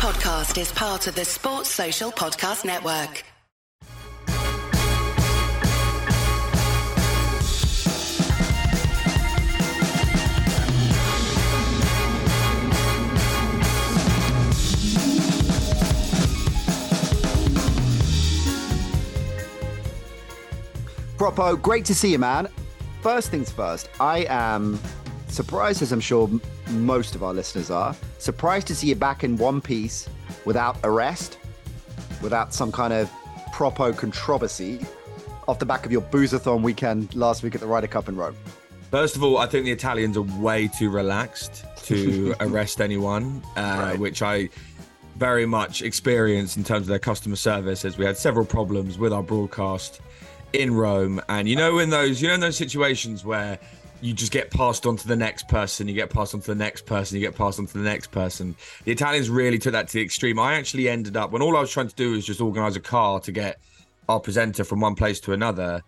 podcast is part of the Sports Social Podcast Network. Propo, great to see you, man. First things first, I am surprised, as I'm sure most of our listeners are, surprised to see you back in one piece without arrest, without some kind of Propo controversy off the back of your boozathon weekend last week at the Ryder Cup in Rome. First of all, I think the Italians are way too relaxed to arrest anyone, uh, Right. which I very much experienced in terms of their customer service as we had several problems with our broadcast in Rome. And you know, in those, you know, in those situations where you just get passed on to the next person, you get passed on to the next person, you get passed on to the next person. The Italians really took that to the extreme. I actually ended up when all I was trying to do was just organize a car to get our presenter from one place to another.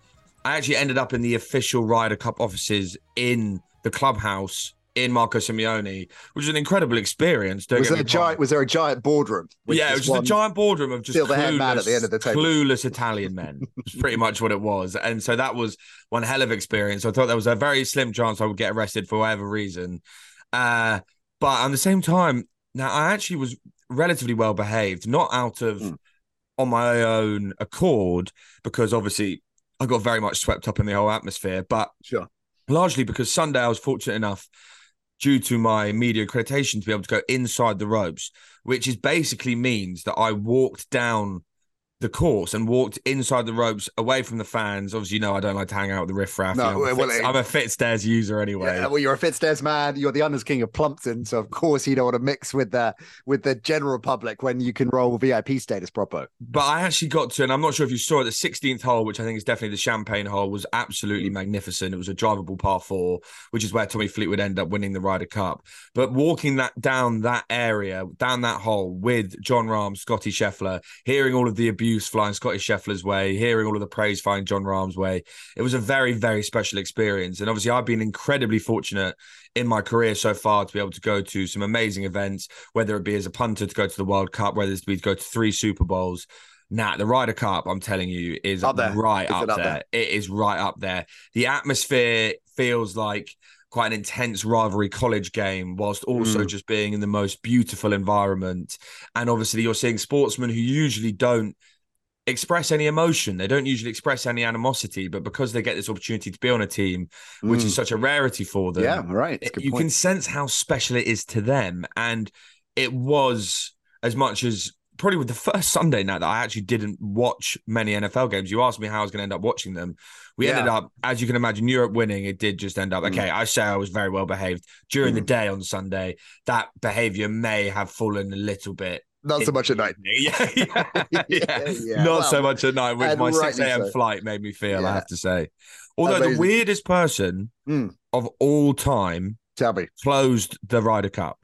I actually ended up in the official Ryder Cup offices in the clubhouse in Marco Simone, which was an incredible experience. Don't Was there, a giant, was there a giant boardroom? Yeah, it was just a giant boardroom of just Still the head clueless, man at the end of the table. clueless Italian men. It's pretty much what it was, and so that was one hell of experience. I thought there was a very slim chance I would get arrested for whatever reason, uh, but at the same time, now I actually was relatively well behaved, not out of Mm. on my own accord, because obviously I got very much swept up in the whole atmosphere, but Sure. largely because Sunday I was fortunate enough due to my media accreditation to be able to go inside the ropes, which is basically means that I walked down the course and walked inside the ropes away from the fans. Obviously, you know I don't like to hang out with the riffraff. No, you know, I'm, a well, fit, it- I'm a Fitzdares user anyway. Yeah, well, you're a Fitzdares man. You're the Unders King of Plumpton, so of course you don't want to mix with the with the general public when you can roll VIP status proper. But I actually got to, and I'm not sure if you saw it, the 16th hole, which I think is definitely the champagne hole, was absolutely mm. magnificent. It was a drivable par four, which is where Tommy Fleetwood ended up winning the Ryder Cup. But walking that down that area, down that hole with Jon Rahm, Scottie Scheffler, hearing all of the abuse flying Scottie Scheffler's way, hearing all of the praise flying Jon Rahm's way, it was a very, very special experience. And obviously, I've been incredibly fortunate in my career so far to be able to go to some amazing events, whether it be as a punter to go to the World Cup, whether it's to be to go to three Super Bowls. Nah, the Ryder Cup, I'm telling you, is Up there. right Is up, it up there. It is right up there. The atmosphere feels like quite an intense rivalry college game, whilst also Mm. just being in the most beautiful environment. And obviously, you're seeing sportsmen who usually don't express any emotion. They don't usually express any animosity, but because they get this opportunity to be on a team, which is such a rarity for them, Mm. yeah, right. Good you point. can sense how special it is to them. And it was as much as probably with the first Sunday night that I actually didn't watch many NFL games. You asked me how I was going to end up watching them. We Yeah. ended up, as you can imagine, Europe winning. It did just end up, Mm. okay, I say I was very well behaved during the day on Sunday. That behavior may have fallen a little bit. Not so much at night. Yeah, yeah, yeah. Yeah. Not Well, so much at night, which my 6 a.m. so. flight made me feel, I have to say. Although Amazing. the weirdest person Mm. of all time Tell me. closed the Ryder Cup.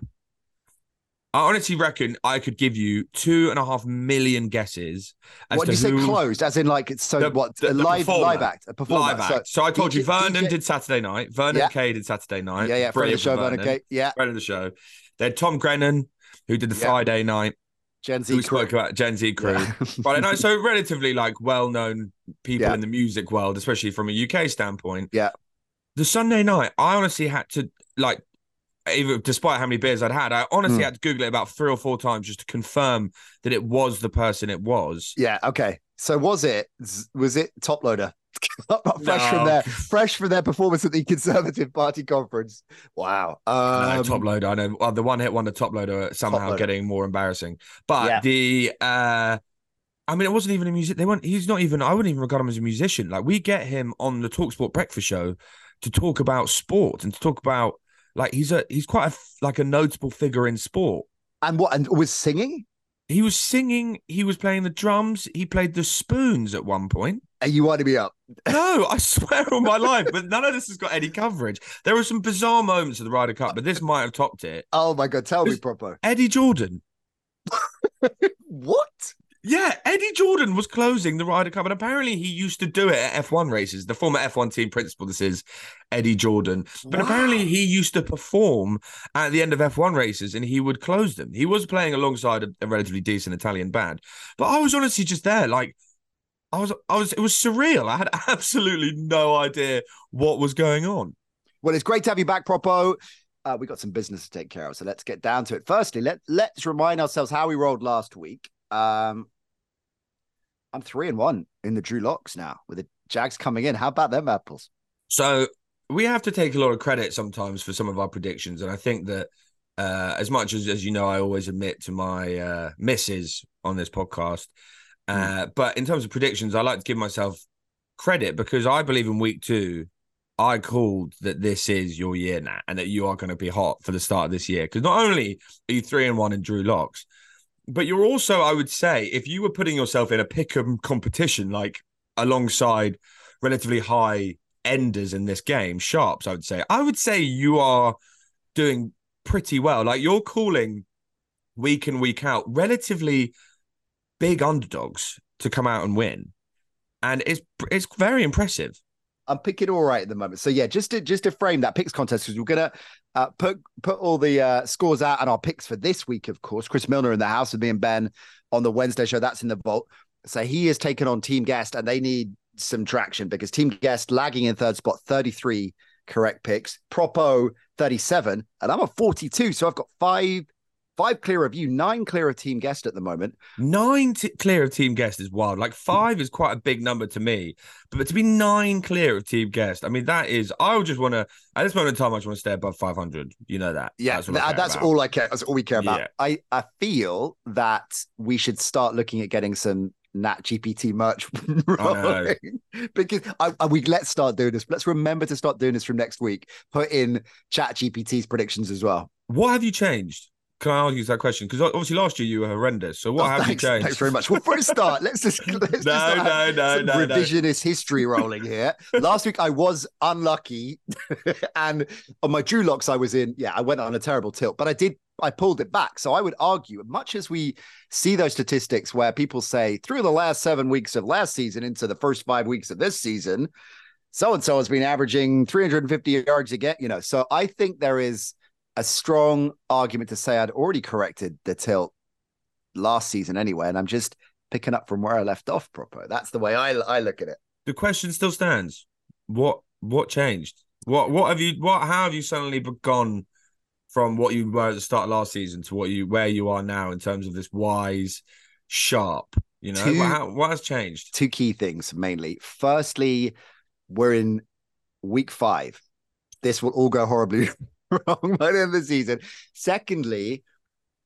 I honestly reckon I could give you two and a half million guesses. As did you say? Closed, as in like it's so The- what? the- a live performer. live act, a performer. Live act. So, I told you Vernon DJ did Saturday night. Vernon Yeah. Kay did Saturday night. Yeah, yeah. Friend of the show, for Vernon Kay. Yeah, Friend of the show. Then Tom Grennan, who did the Yeah. Friday night. Gen Z we crew. spoke about Gen Z crew. Yeah. Friday night. So relatively like well-known people Yeah. in the music world, especially from a UK standpoint. Yeah. The Sunday night, I honestly had to like even despite how many beers I'd had, I honestly Mm. had to Google it about three or four times just to confirm that it was the person it was. Yeah. Okay. So was it? Was it Toploader? Fresh No. from their fresh from their performance at the Conservative Party conference. Wow. No, Um, Toploader. I know well, the one hit one, the Toploader somehow Toploader. getting more embarrassing. But Yeah. the uh I mean it wasn't even a music they weren't he's not even I wouldn't even regard him as a musician. Like we get him on the Talksport breakfast show to talk about sport and to talk about like he's a he's quite a like a notable figure in sport. and what? And was singing? He was singing, he was playing the drums, he played the spoons at one point. Are you winding me up? No, I swear on my life, but none of this has got any coverage. There were some bizarre moments of the Ryder Cup, but this might have topped it. Oh my god! Tell me, proper. Eddie Jordan. What? Yeah, Eddie Jordan was closing the Ryder Cup, and apparently he used to do it at F1 races. The former F1 team principal, this is Eddie Jordan. But wow. apparently he used to perform at the end of F1 races and he would close them. He was playing alongside a, a relatively decent Italian band. But I was honestly just there, like, I was, I was, it was surreal. I had absolutely no idea what was going on. Well, it's great to have you back, Propo. Uh, we got some business to take care of, so let's get down to it. Firstly, let let's remind ourselves how we rolled last week. Um, I'm three and one in the Drew Locks now with the Jags coming in. How about them apples? So we have to take a lot of credit sometimes for some of our predictions, and I think that uh, as much as as you know, I always admit to my uh, misses on this podcast. Uh, mm. But in terms of predictions, I like to give myself credit because I believe in week two, I called that this is your year now, and that you are going to be hot for the start of this year. Because not only are you three and one in Drew Locks, but you're also, I would say, if you were putting yourself in a pick'em competition, like alongside relatively high enders in this game, sharps, I would say, I would say you are doing pretty well. Like you're calling week in, week out, relatively big underdogs to come out and win. And it's it's very impressive. I'm picking all right at the moment. So yeah, just to just to frame that picks contest because we're gonna uh, put put all the uh, scores out and our picks for this week. Of course, Chris Milner in the house with me and Ben on the Wednesday show. That's in the vault. So he is taken on Team Guest, and they need some traction because Team Guest lagging in third spot, 33 correct picks. Propo 37, and I'm a 42. So I've got five Five clear of you, nine clear of team guest at the moment. Nine t- clear of team guest is wild. Like hmm. five is quite a big number to me, but to be nine clear of team guest, I mean, that is. I would just want to at this moment in time, I just want to stay above five hundred. You know that. Yeah, that's, that's all I care. That's all we care about. Yeah. I I feel that we should start looking at getting some Nat GPT merch rolling because I, I, we let's start doing this. Let's remember to start doing this from next week. Put in Chat GPT's predictions as well. What have you changed? Can I ask you that question? Because obviously last year you were horrendous. So what oh, have thanks, you changed? Thanks very much. Well, for a start, let's just let's no, just no, no, no, revisionist no. history rolling here. last week I was unlucky, and on my Drew locks I was in. Yeah, I went on a terrible tilt, but I did. I pulled it back. So I would argue, much as we see those statistics where people say through the last seven weeks of last season into the first five weeks of this season, so and so has been averaging 350 yards a get. You know, so I think there is a strong argument to say I'd already corrected the tilt last season anyway, and I'm just picking up from where I left off. Proper. That's the way I I look at it. The question still stands. What what changed? What what have you what how have you suddenly gone from what you were at the start of last season to what you where you are now in terms of this wise sharp? You know, two, how, what has changed? Two key things mainly. Firstly, we're in week five. This will all go horribly wrong end of the season. Secondly,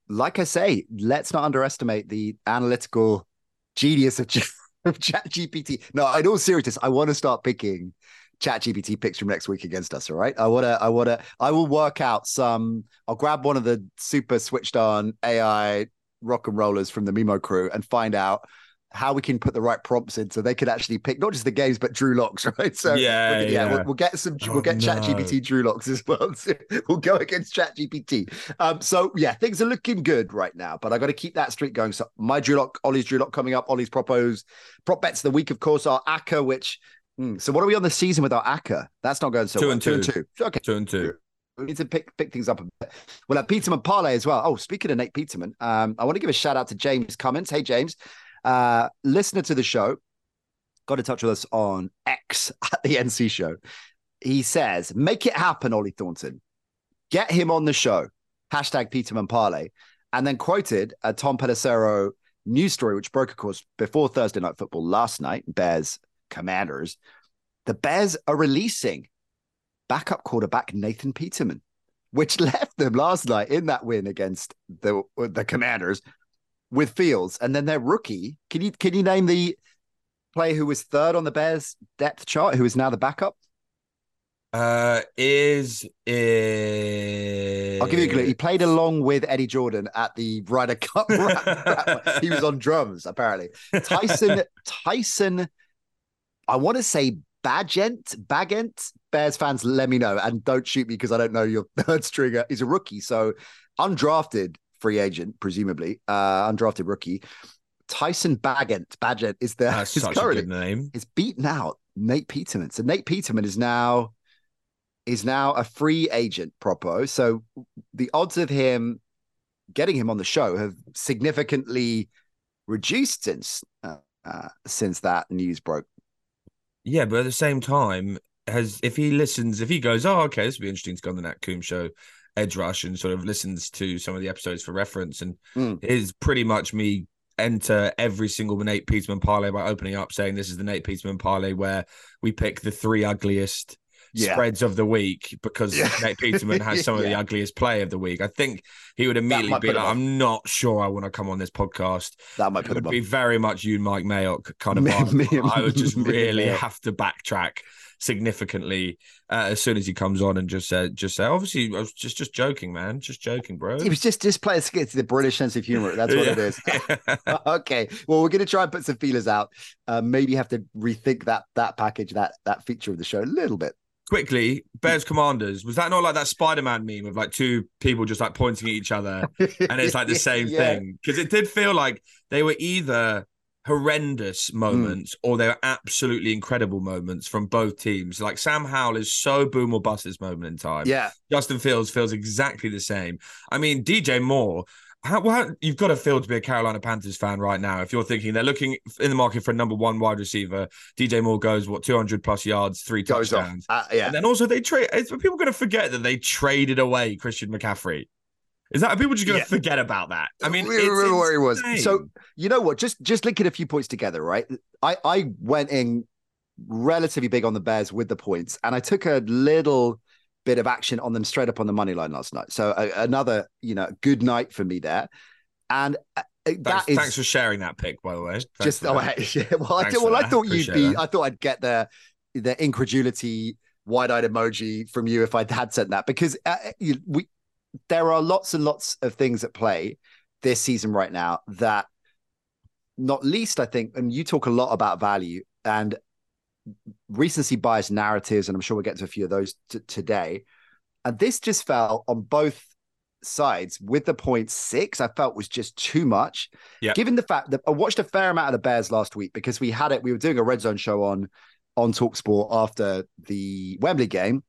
like I say, let's not underestimate the analytical genius of, of Chat GPT. No, in all seriousness, I want to start picking Chat GPT picks from next week against us. All right. I wanna, I wanna, I will work out some. I'll grab one of the super switched on AI rock and rollers from the Mimo crew and find out how we can put the right prompts in so they could actually pick not just the games but Drew locks, right? So yeah, yeah, yeah. We'll, we'll, get some. Oh, we'll get no. ChatGPT Drew locks as well. So we'll go against ChatGPT. Um, so yeah, things are looking good right now, but I got to keep that streak going. So my Drew lock, Ollie's Drew lock coming up. Ollie's Prop O's prop bets of the week, of course, are ACCA, which. Hmm, so what are we on the season with our ACCA? That's not going so two well. and two. two and two. Okay, two and two. We need to pick pick things up a bit. We'll have Peterman parlay as well. Oh, speaking of Nate Peterman, um, I want to give a shout out to James Cummins. Hey, James uh, listener to the show, got in touch with us on X at the NC show. He says, make it happen, Ollie Thornton. Get him on the show. Hashtag Peterman Parlay. And then quoted a Tom Pelissero news story, which broke, of course, before Thursday Night Football last night, Bears Commanders. The Bears are releasing backup quarterback Nathan Peterman, which left them last night in that win against the, the Commanders with Fields, and then their rookie. Can you can you name the player who was third on the Bears depth chart, who is now the backup? Uh, is is I'll give you a clue. He played along with Eddie Jordan at the Ryder Cup. he was on drums, apparently. Tyson Tyson. I want to say Bagent, Bagent. Bears fans, let me know and don't shoot me because I don't know your third stringer. He's a rookie, so undrafted free agent, presumably, uh, undrafted rookie. Tyson Bagent. Bagent is the That's is such a good name. is beaten out Nate Peterman. So Nate Peterman is now is now a free agent, propo. So the odds of him getting him on the show have significantly reduced since uh, uh, since that news broke. Yeah, but at the same time, has if he listens, if he goes, oh, okay, this would be interesting to go on the Nat Coombs show, Edge Rush, and sort of listens to some of the episodes for reference, and Mm. is pretty much me enter every single Nate Peterman parlay by opening up saying this is the Nate Peterman parlay where we pick the three ugliest Yeah. spreads of the week because Yeah. Nate Peterman has some of the ugliest play of the week. I think he would immediately be like. I'm not sure I want to come on this podcast. That might It would be up. very much you, Mike Mayock kind of Me- me- I would just really have to backtrack significantly uh, as soon as he comes on and just say, just say, obviously, I was just just joking, man, just joking, bro. It was just just playing to the British sense of humor. That's what it is. okay. Well, we're going to try and put some feelers out. Uh, maybe have to rethink that that package, that that feature of the show a little bit. Quickly, Bears Commanders. Was that not like that Spider Man meme of like two people just like pointing at each other and it's like the same Yeah. thing? Because it did feel like they were either horrendous Hmm. moments or they're absolutely incredible moments from both teams. Like Sam Howell is so boom or bust this moment in time. Yeah. Justin Fields feels exactly the same. I mean, DJ Moore. How, how, you've got to feel to be a Carolina Panthers fan right now. If you're thinking they're looking in the market for a number one wide receiver, DJ Moore goes what 200 plus yards, three Goes touchdowns. Uh, yeah. And then also they trade. Are people going to forget that they traded away Christian McCaffrey? Is that people just going to Yeah. forget about that? I mean, We remember where he was. So you know what? Just just linking a few points together, right? I I went in relatively big on the Bears with the points, and I took a little bit of action on them straight up on the money line last night. So a, another you know good night for me there, and uh, that thanks, is thanks for sharing that pick, by the way. Thanks just oh hey, yeah, well I did, well I that. thought you'd be that. I thought I'd get the the incredulity wide-eyed emoji from you if I had said that because uh, you, we there are lots and lots of things at play this season right now that not least I think and you talk a lot about value and recency bias narratives and I'm sure we'll get to a few of those t- today and this just fell on both sides with the point six I felt was just too much Yeah. given the fact that I watched a fair amount of the Bears last week because we had it we were doing a red zone show on on Talksport after the Wembley game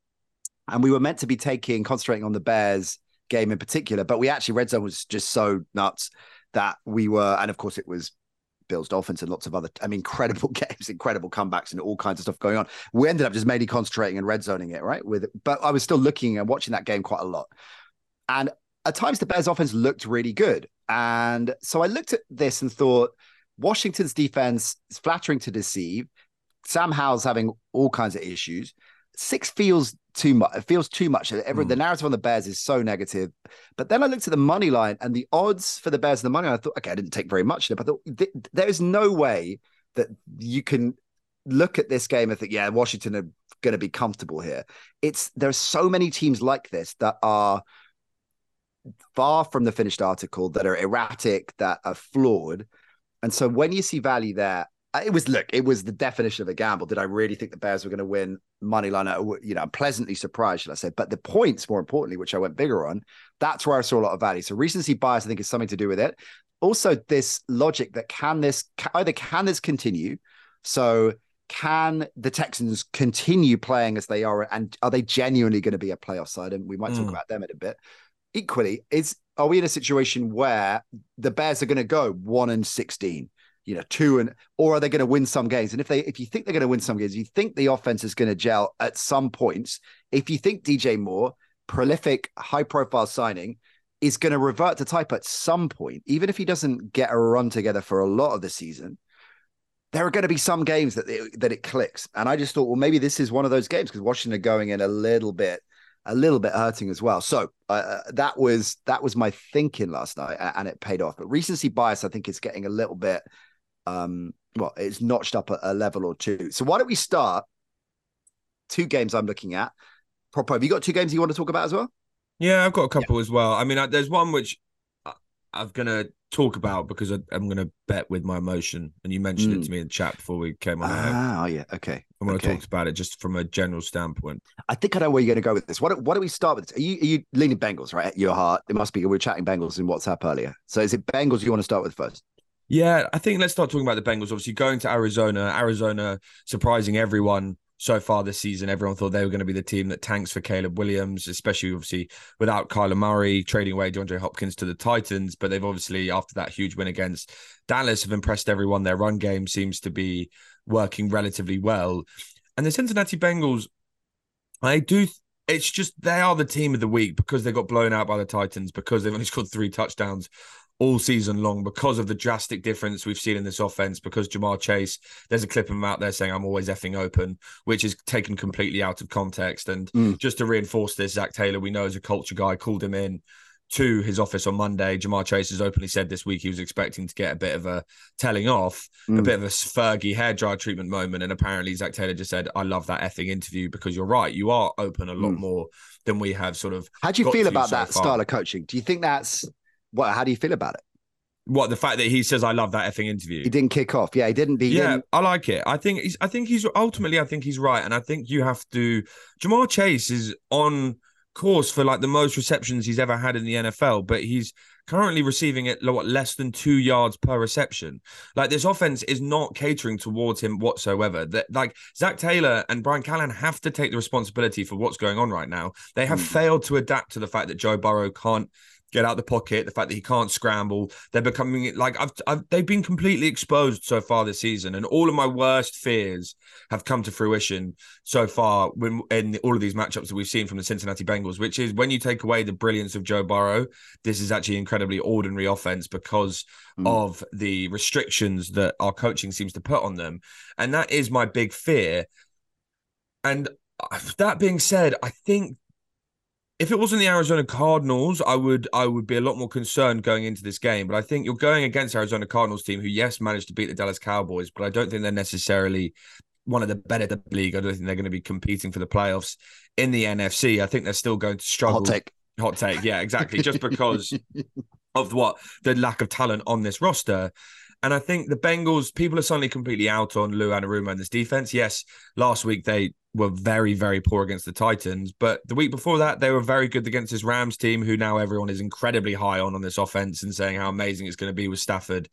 and we were meant to be taking concentrating on the Bears game in particular but we actually red zone was just so nuts that we were and of course it was Bills Dolphins and lots of other I mean incredible games incredible comebacks and all kinds of stuff going on we ended up just mainly concentrating and red zoning it right with but I was still looking and watching that game quite a lot and at times the Bears offense looked really good. And so I looked at this and thought Washington's defense is flattering to deceive. Sam Howell's having all kinds of issues. Six feels too much. It feels too much. Every, hmm. The narrative on the Bears is so negative. But then I looked at the money line and the odds for the Bears and the money line. I thought, okay, I didn't take very much. But I thought th- there is no way that you can look at this game and think, yeah, Washington are going to be comfortable here. It's there are so many teams like this that are far from the finished article that are erratic, that are flawed. And so when you see value there, it was look, it was the definition of a gamble. Did I really think the Bears were going to win money line? You know, I'm pleasantly surprised, should I say? But the points, more importantly, which I went bigger on, that's where I saw a lot of value. So recency bias, I think, is something to do with it. Also, this logic that can this either can this continue? So can the Texans continue playing as they are, and are they genuinely going to be a playoff side? And we might talk Mm. about them in a bit. Equally, is are we in a situation where the Bears are going to go one and sixteen? You know, two and or are they going to win some games? And if they, if you think they're going to win some games, you think the offense is going to gel at some points. If you think DJ Moore, prolific, high-profile signing, is going to revert to type at some point, even if he doesn't get a run together for a lot of the season, there are going to be some games that it, that it clicks. And I just thought, well, maybe this is one of those games because Washington are going in a little bit, a little bit hurting as well. So uh, that was that was my thinking last night, and it paid off. But recency bias, I think, is getting a little bit, um, well, it's notched up a, a level or two. So why don't we start? Two games I'm looking at. Proper, have you got two games you want to talk about as well? Yeah, I've got a couple as well. I mean, I, there's one which I, I'm gonna talk about because I, I'm gonna bet with my emotion, and you mentioned Mm. it to me in chat before we came on. Ah, oh yeah, okay. I'm gonna okay. talk about it just from a general standpoint. I think I know where you're going to go with this. Why don't, why don't we start with this? Are you, are you leaning Bengals, right? At your heart. It must be. We were chatting Bengals in WhatsApp earlier. So is it Bengals you want to start with first? Yeah, I think let's start talking about the Bengals. Obviously, going to Arizona, Arizona surprising everyone so far this season. Everyone thought they were going to be the team that tanks for Caleb Williams, especially obviously without Kyler Murray trading away DeAndre Hopkins to the Titans. But they've obviously, after that huge win against Dallas, have impressed everyone. Their run game seems to be working relatively well. And the Cincinnati Bengals, I do. It's just they are the team of the week because they got blown out by the Titans because they've only scored three touchdowns all season long because of the drastic difference we've seen in this offense. Because Ja'Marr Chase, there's a clip of him out there saying, I'm always effing open, which is taken completely out of context. And mm. just to reinforce this, Zac Taylor, we know as a culture guy, called him in to his office on Monday. Ja'Marr Chase has openly said this week he was expecting to get a bit of a telling off, mm. a bit of a Fergie hair dry treatment moment. And apparently, Zac Taylor just said, I love that effing interview because you're right. You are open a lot mm. more than we have sort of. How do you feel about so that far. style of coaching? Do you think that's what? How do you feel about it? What the fact that he says I love that effing interview. He didn't kick off. Yeah, he didn't be. Yeah, didn't... I like it. I think he's. I think he's ultimately. I think he's right, and I think you have to. Ja'Marr Chase is on course for like the most receptions he's ever had in the NFL, but he's currently receiving it what less than two yards per reception. Like this offense is not catering towards him whatsoever. That like Zac Taylor and Brian Callahan have to take the responsibility for what's going on right now. They have mm. failed to adapt to the fact that Joe Burrow can't get out the pocket, the fact that he can't scramble. They're becoming like I've, I've, they've been completely exposed so far this season, and all of my worst fears have come to fruition so far when in all of these matchups that we've seen from the Cincinnati Bengals. Which is when you take away the brilliance of Joe Burrow, this is actually incredibly ordinary offense because mm. of the restrictions that our coaching seems to put on them, and that is my big fear. And uh, that being said, I think if it wasn't the Arizona Cardinals, I would I would be a lot more concerned going into this game. But I think you're going against Arizona Cardinals team who yes managed to beat the Dallas Cowboys, but I don't think they're necessarily one of the better the league. I don't think they're going to be competing for the playoffs in the NFC. I think they're still going to struggle. Hot take. Hot take. Yeah, exactly. Just because of what the lack of talent on this roster. And I think the Bengals, people are suddenly completely out on Lou Anarumo and this defense. Yes, last week they were very, very poor against the Titans, but the week before that they were very good against this Rams team, who now everyone is incredibly high on on this offense and saying how amazing it's going to be with Stafford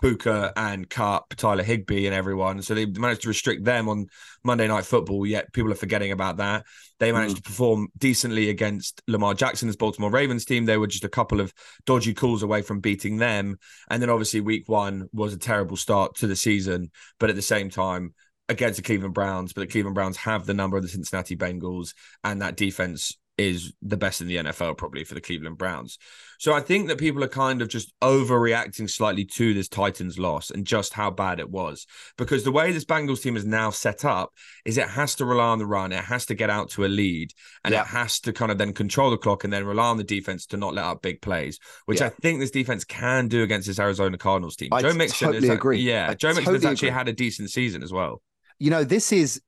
Puka and Kupp, Tyler Higbee, and everyone. So they managed to restrict them on Monday Night Football. Yet people are forgetting about that. They managed mm. to perform decently against Lamar Jackson's Baltimore Ravens team. They were just a couple of dodgy calls away from beating them. And then obviously Week One was a terrible start to the season, but at the same time against the Cleveland Browns. But the Cleveland Browns have the number of the Cincinnati Bengals, and that defense is the best in the NFL probably for the Cleveland Browns. So I think that people are kind of just overreacting slightly to this Titans loss and just how bad it was. Because the way this Bengals team is now set up is it has to rely on the run, it has to get out to a lead, and yeah. it has to kind of then control the clock and then rely on the defense to not let up big plays, which yeah. I think this defense can do against this Arizona Cardinals team. I Joe Mixon totally is, agree. Yeah, I Joe totally Mixon has actually agree. had a decent season as well. You know, this is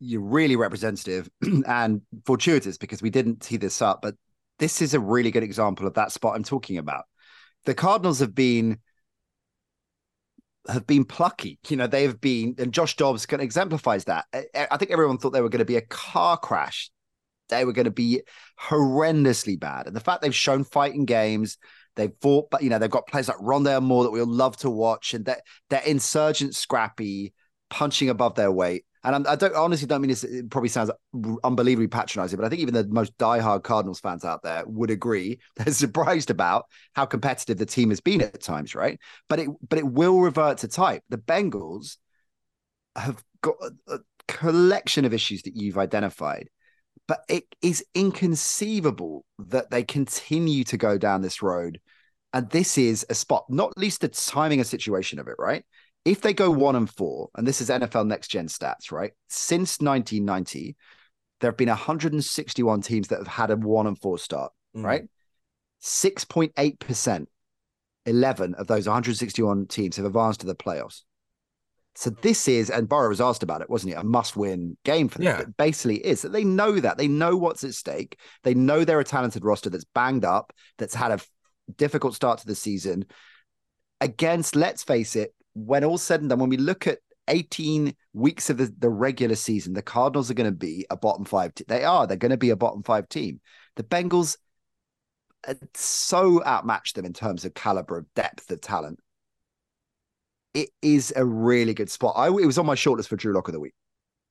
you're really representative and fortuitous because we didn't tee this up, but this is a really good example of that spot I'm talking about. The Cardinals have been have been plucky. You know, they have been, and Josh Dobbs kind of exemplifies that. I think everyone thought they were going to be a car crash. They were going to be horrendously bad. And the fact they've shown fighting games, they've fought, but you know, they've got players like Rondale Moore that we'll love to watch, and that they're, they're insurgent, scrappy, punching above their weight. And I do not honestly don't mean this. It probably sounds unbelievably patronising, but I think even the most diehard Cardinals fans out there would agree. They're surprised about how competitive the team has been at times, right? But it but it will revert to type. The Bengals have got a, a collection of issues that you've identified, but it is inconceivable that they continue to go down this road. And this is a spot, not least the timing and situation of it, right? if they go one and four, and this is NFL next gen stats, right? Since 1990, there have been 161 teams that have had a one and four start, mm. right? 6.8%, 11 of those 161 teams have advanced to the playoffs. So this is, and Burrow was asked about it, wasn't it? A must-win game for them. Yeah. It basically is that they know that they know what's at stake. They know they're a talented roster that's banged up, that's had a difficult start to the season. Against, let's face it, when all said and done, when we look at 18 weeks of the, the regular season, the Cardinals are going to be a bottom five. Te- they are. They're going to be a bottom five team. The Bengals uh, so outmatched them in terms of caliber of depth of talent. It is a really good spot. I it was on my shortlist for Drew Lock of the week.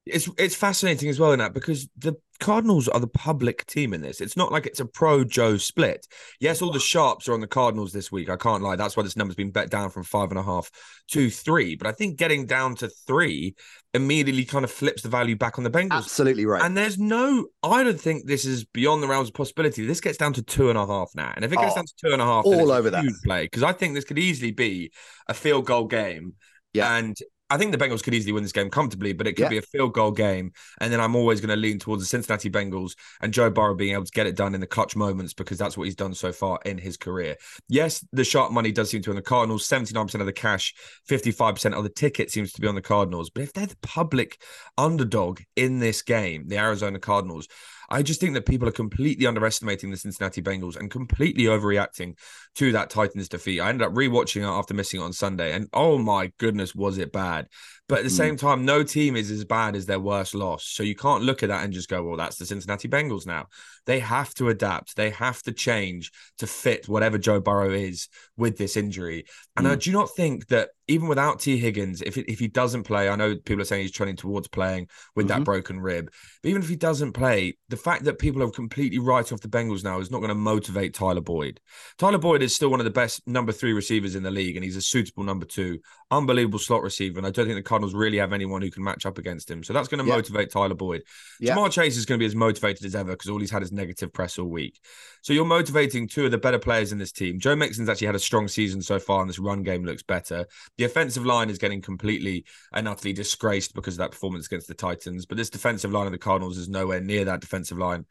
It's it's fascinating as well in that because the Cardinals are the public team in this. It's not like it's a pro Joe split. Yes, all the sharps are on the Cardinals this week. I can't lie. That's why this number's been bet down from five and a half to three. But I think getting down to three immediately kind of flips the value back on the Bengals. Absolutely right. And there's no, I don't think this is beyond the realms of possibility. This gets down to two and a half now. And if it gets Oh, down to two and a half, all over that. play because I think this could easily be a field goal game. Yeah. And I think the Bengals could easily win this game comfortably, but it could Yeah. be a field goal game. And then I'm always going to lean towards the Cincinnati Bengals and Joe Burrow being able to get it done in the clutch moments because that's what he's done so far in his career. Yes, the sharp money does seem to be on the Cardinals. 79% of the cash, 55% of the ticket seems to be on the Cardinals. But if they're the public underdog in this game, the Arizona Cardinals, I just think that people are completely underestimating the Cincinnati Bengals and completely overreacting to that Titans defeat. I ended up rewatching it after missing it on Sunday, and oh my goodness, was it bad! But at the Mm. same time, no team is as bad as their worst loss. So you can't look at that and just go, well, that's the Cincinnati Bengals now. They have to adapt, they have to change to fit whatever Joe Burrow is with this injury. And I do not think that even without Tee Higgins, if if he doesn't play, I know people are saying he's trending towards playing with that Mhm. broken rib. But even if he doesn't play, the fact that people have completely write off the Bengals now is not going to motivate Tyler Boyd. Tyler Boyd is still one of the best number three receivers in the league, and he's a suitable number two, unbelievable slot receiver. And I don't think the Cardinals really have anyone who can match up against him. So that's going to Yeah. motivate Tyler Boyd. Yeah. Ja'Marr Chase is going to be as motivated as ever because all he's had is negative press all week. So you're motivating two of the better players in this team. Joe Mixon's actually had a strong season so far, and this run game looks better. The offensive line is getting completely and utterly disgraced because of that performance against the Titans. But this defensive line of the Cardinals is nowhere near that defensive line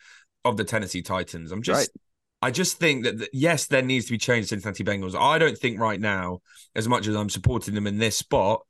of the Tennessee Titans. I'm just. Right. I just think that, that, yes, there needs to be change. Cincinnati Bengals. I don't think right now, as much as I'm supporting them in this spot,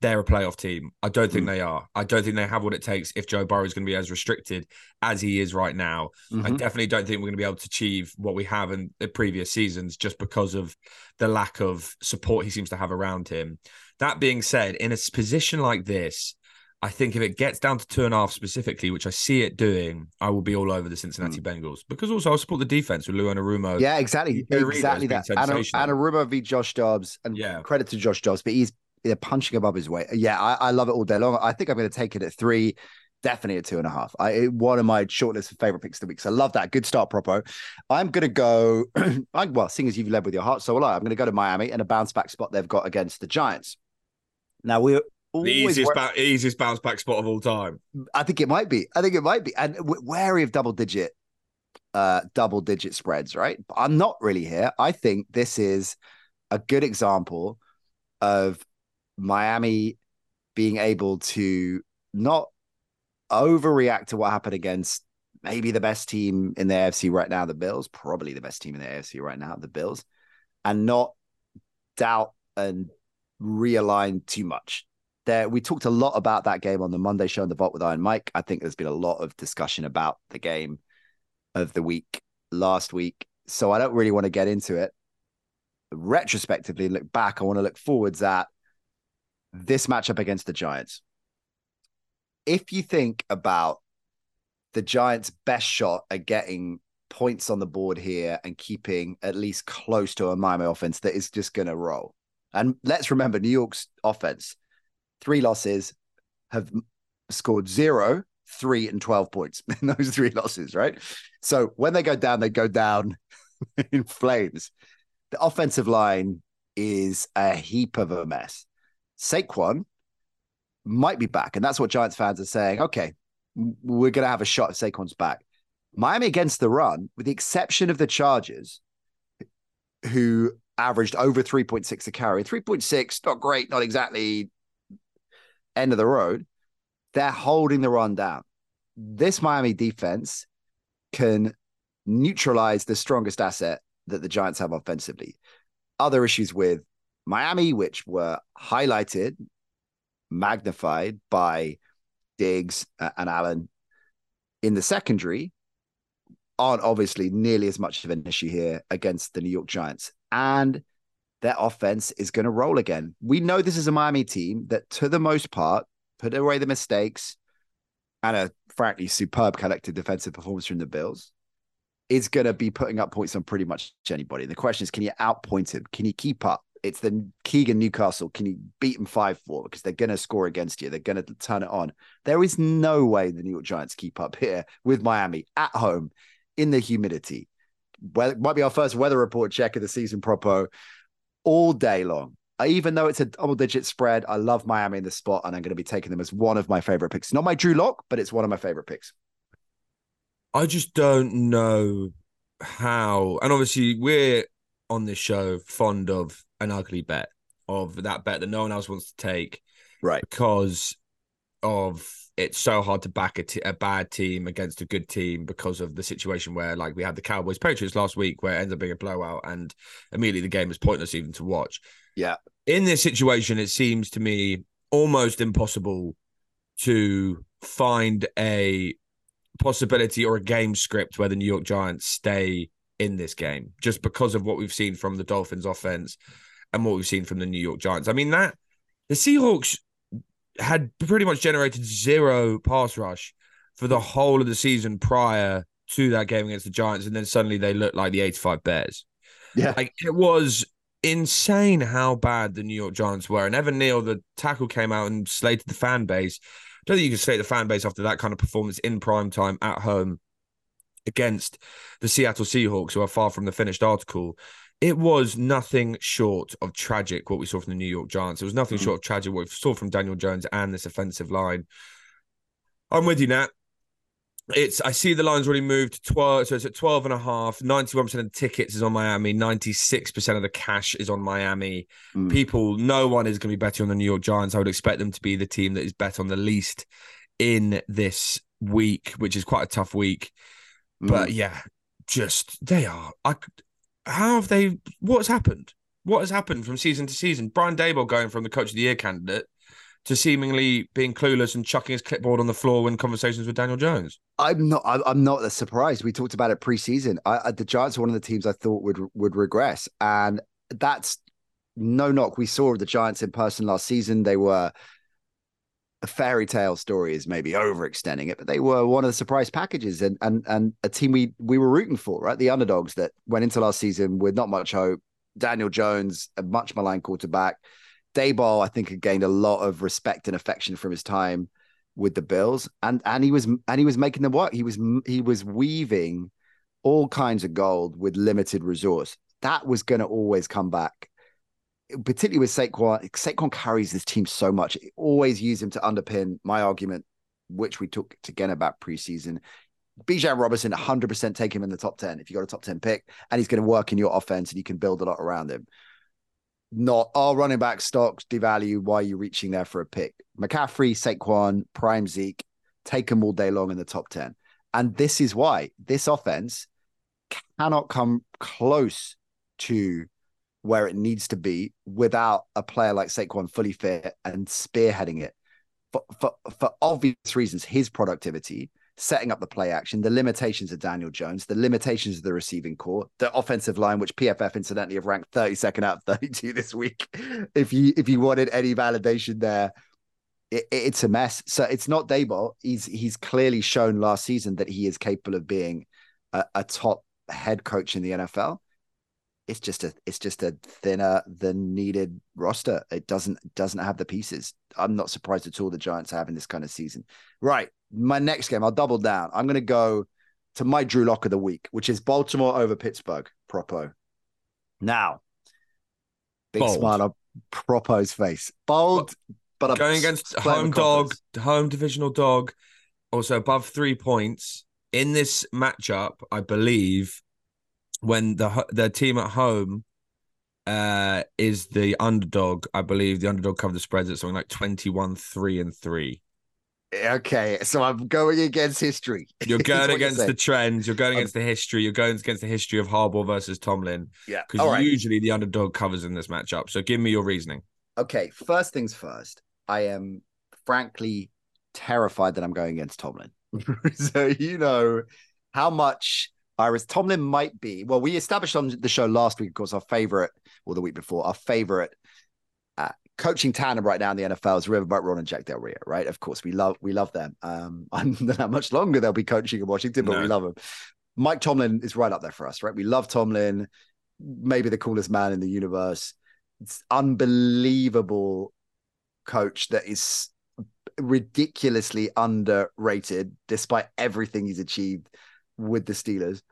they're a playoff team. I don't think they are. I don't think they have what it takes if Joe Burrow is going to be as restricted as he is right now. I Mhm. definitely don't think we're going to be able to achieve what we have in the previous seasons just because of the lack of support he seems to have around him. That being said, in a position like this, I think if it gets down to two and a half specifically, which I see it doing, I will be all over the Cincinnati Bengals because also I'll support the defense with Lou Anarumo. Yeah, exactly. Exactly that. Anarumo v. Josh Dobbs, and Yeah. credit to Josh Dobbs, but he's they're punching above his weight. Yeah, I, I love it all day long. I think I'm going to take it at three, definitely at two and a half. I it- one of my shortlist of favorite picks of the week. So I love that. Good start, Propo. I'm going to go. I, well, seeing as you've led with your heart, so will I. I'm going to go to Miami and a bounce back spot they've got against the Giants. Now we're The easiest, ba- easiest bounce back spot of all time. I think it might be. I think it might be. And wary of double digit, uh, double digit spreads, right? But I'm not really here. I think this is a good example of Miami being able to not overreact to what happened against maybe the best team in the AFC right now, the Bills, probably the best team in the AFC right now, the Bills, and not doubt and realign too much. There, we talked a lot about that game on the Monday show on the Vault with Iron Mike. I think there's been a lot of discussion about the game of the week last week, so I don't really want to get into it. Retrospectively, look back. I want to look forwards at this matchup against the Giants. If you think about the Giants' best shot at getting points on the board here and keeping at least close to a Miami offense that is just going to roll. And let's remember, New York's offense, three losses, have scored zero, three, and 12 points in those three losses, right? So when they go down, they go down in flames. The offensive line is a heap of a mess. Saquon might be back, and that's what Giants fans are saying. Okay, we're going to have a shot if Saquon's back. Miami against the run, with the exception of the Chargers, who averaged over 3.6 a carry. 3.6, not great, not exactly end of the road. They're holding the run down. This Miami defense can neutralize the strongest asset that the Giants have offensively. Other issues with Miami, which were highlighted, magnified by Diggs uh, and Allen in the secondary, aren't obviously nearly as much of an issue here against the New York Giants. And their offense is going to roll again. We know this is a Miami team that, to the most part, put away the mistakes and a frankly superb collective defensive performance from the Bills. is going to be putting up points on pretty much anybody. The question is, can you outpoint him? Can you keep up? It's the Keegan Newcastle. Can you beat them 5 4? Because they're going to score against you. They're going to turn it on. There is no way the New York Giants keep up here with Miami at home in the humidity. Well, it might be our first weather report check of the season, Propo, all day long. Uh, even though it's a double digit spread, I love Miami in the spot, and I'm going to be taking them as one of my favorite picks. Not my Drew Lock, but it's one of my favorite picks. I just don't know how. And obviously, we're on this show fond of an ugly bet, of that bet that no one else wants to take. Right. Because of it's so hard to back a, t- a bad team against a good team because of the situation where, like, we had the Cowboys Patriots last week where it ends up being a blowout and immediately the game is pointless even to watch. Yeah. In this situation, it seems to me almost impossible to find a possibility or a game script where the New York Giants stay in this game just because of what we've seen from the Dolphins offense and what we've seen from the New York Giants. I mean, that the Seahawks had pretty much generated zero pass rush for the whole of the season prior to that game against the Giants, and then suddenly they looked like the 85 Bears. Yeah. Like it was insane how bad the New York Giants were. And Evan Neal, the tackle, came out and slated the fan base. I don't think you can slate the fan base after that kind of performance in prime time at home against the Seattle Seahawks, who are far from the finished article. It was nothing short of tragic what we saw from the New York Giants. It was nothing mm-hmm. short of tragic what we saw from Daniel Jones and this offensive line. I'm with you, Nat. It's I see the lines already moved to 12, so it's at 12 and a half. 91% of the tickets is on Miami, 96% of the cash is on Miami. Mm. People, no one is going to be betting on the New York Giants. I would expect them to be the team that is bet on the least in this week, which is quite a tough week. Mm. But yeah, just they are. I how have they? What's happened? What has happened from season to season? Brian Daboll going from the coach of the year candidate to seemingly being clueless and chucking his clipboard on the floor when conversations with Daniel Jones. I'm not. I'm not surprised. We talked about it preseason. I, the Giants are one of the teams I thought would would regress, and that's no knock. We saw the Giants in person last season. They were a fairy tale story is maybe overextending it, but they were one of the surprise packages and and and a team we we were rooting for, right? The underdogs that went into last season with not much hope. Daniel Jones, a much maligned quarterback. Daboll, I think, had gained a lot of respect and affection from his time with the Bills, and and he was and he was making them work. He was he was weaving all kinds of gold with limited resource. That was going to always come back particularly with Saquon, Saquon carries this team so much. always use him to underpin my argument, which we took again about preseason. Bijan Robinson, 100% take him in the top 10 if you got a top 10 pick, and he's going to work in your offense and you can build a lot around him. Not all running back stocks devalue why you're reaching there for a pick. McCaffrey, Saquon, Prime Zeke, take them all day long in the top 10. And this is why this offense cannot come close to where it needs to be without a player like Saquon fully fit and spearheading it. For, for, for obvious reasons, his productivity, setting up the play action, the limitations of Daniel Jones, the limitations of the receiving corps, the offensive line, which PFF incidentally have ranked 32nd out of 32 this week. If you if you wanted any validation there, it, it's a mess. So it's not Daboll. He's he's clearly shown last season that he is capable of being a, a top head coach in the NFL it's just a it's just a thinner than needed roster. It doesn't doesn't have the pieces. I'm not surprised at all the Giants are having this kind of season. Right. My next game, I'll double down. I'm gonna go to my Drew Lock of the week, which is Baltimore over Pittsburgh. Propo. Now, big Bold. smile on Propo's face. Bold, but, but going against home dog, home divisional dog, also above three points in this matchup. I believe when the the team at home uh, is the underdog. I believe the underdog covered the spreads at something like 21 3 and 3. Okay, so I'm going against history. You're going against the trends. You're going against the history. You're going against the history of Harbaugh versus Tomlin. Yeah, because right. usually the underdog covers in this matchup. So give me your reasoning. Okay, first things first. I am frankly terrified that I'm going against Tomlin. so you know how much Iris Tomlin might be. Well, we established on the show last week, of course, our favorite, or the week before, our favorite uh, coaching tandem right now in the NFL is Riverboat Ron and Jack Del Rio, right? Of course, we love we love them. Um, I don't know how much longer they'll be coaching in Washington, but no. we love them. Mike Tomlin is right up there for us, right? We love Tomlin, maybe the coolest man in the universe. It's unbelievable coach that is ridiculously underrated despite everything he's achieved with the Steelers.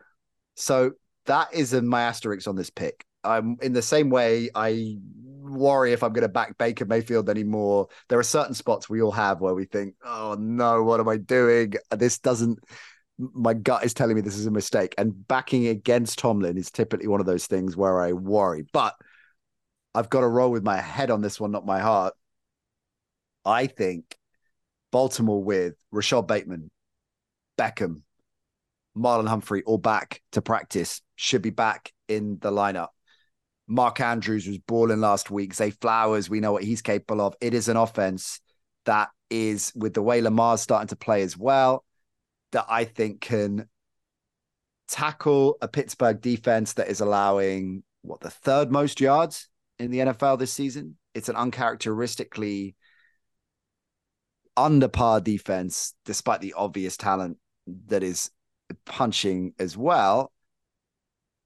So that is a, my asterisk on this pick. I'm in the same way I worry if I'm going to back Baker Mayfield anymore. There are certain spots we all have where we think, oh no, what am I doing? This doesn't, my gut is telling me this is a mistake. And backing against Tomlin is typically one of those things where I worry. But I've got to roll with my head on this one, not my heart. I think Baltimore with Rashod Bateman, Beckham, Marlon Humphrey all back to practice, should be back in the lineup. Mark Andrews was balling last week. Zay Flowers, we know what he's capable of. It is an offense that is, with the way Lamar's starting to play as well, that I think can tackle a Pittsburgh defense that is allowing what the third most yards in the NFL this season. It's an uncharacteristically under par defense, despite the obvious talent that is punching as well.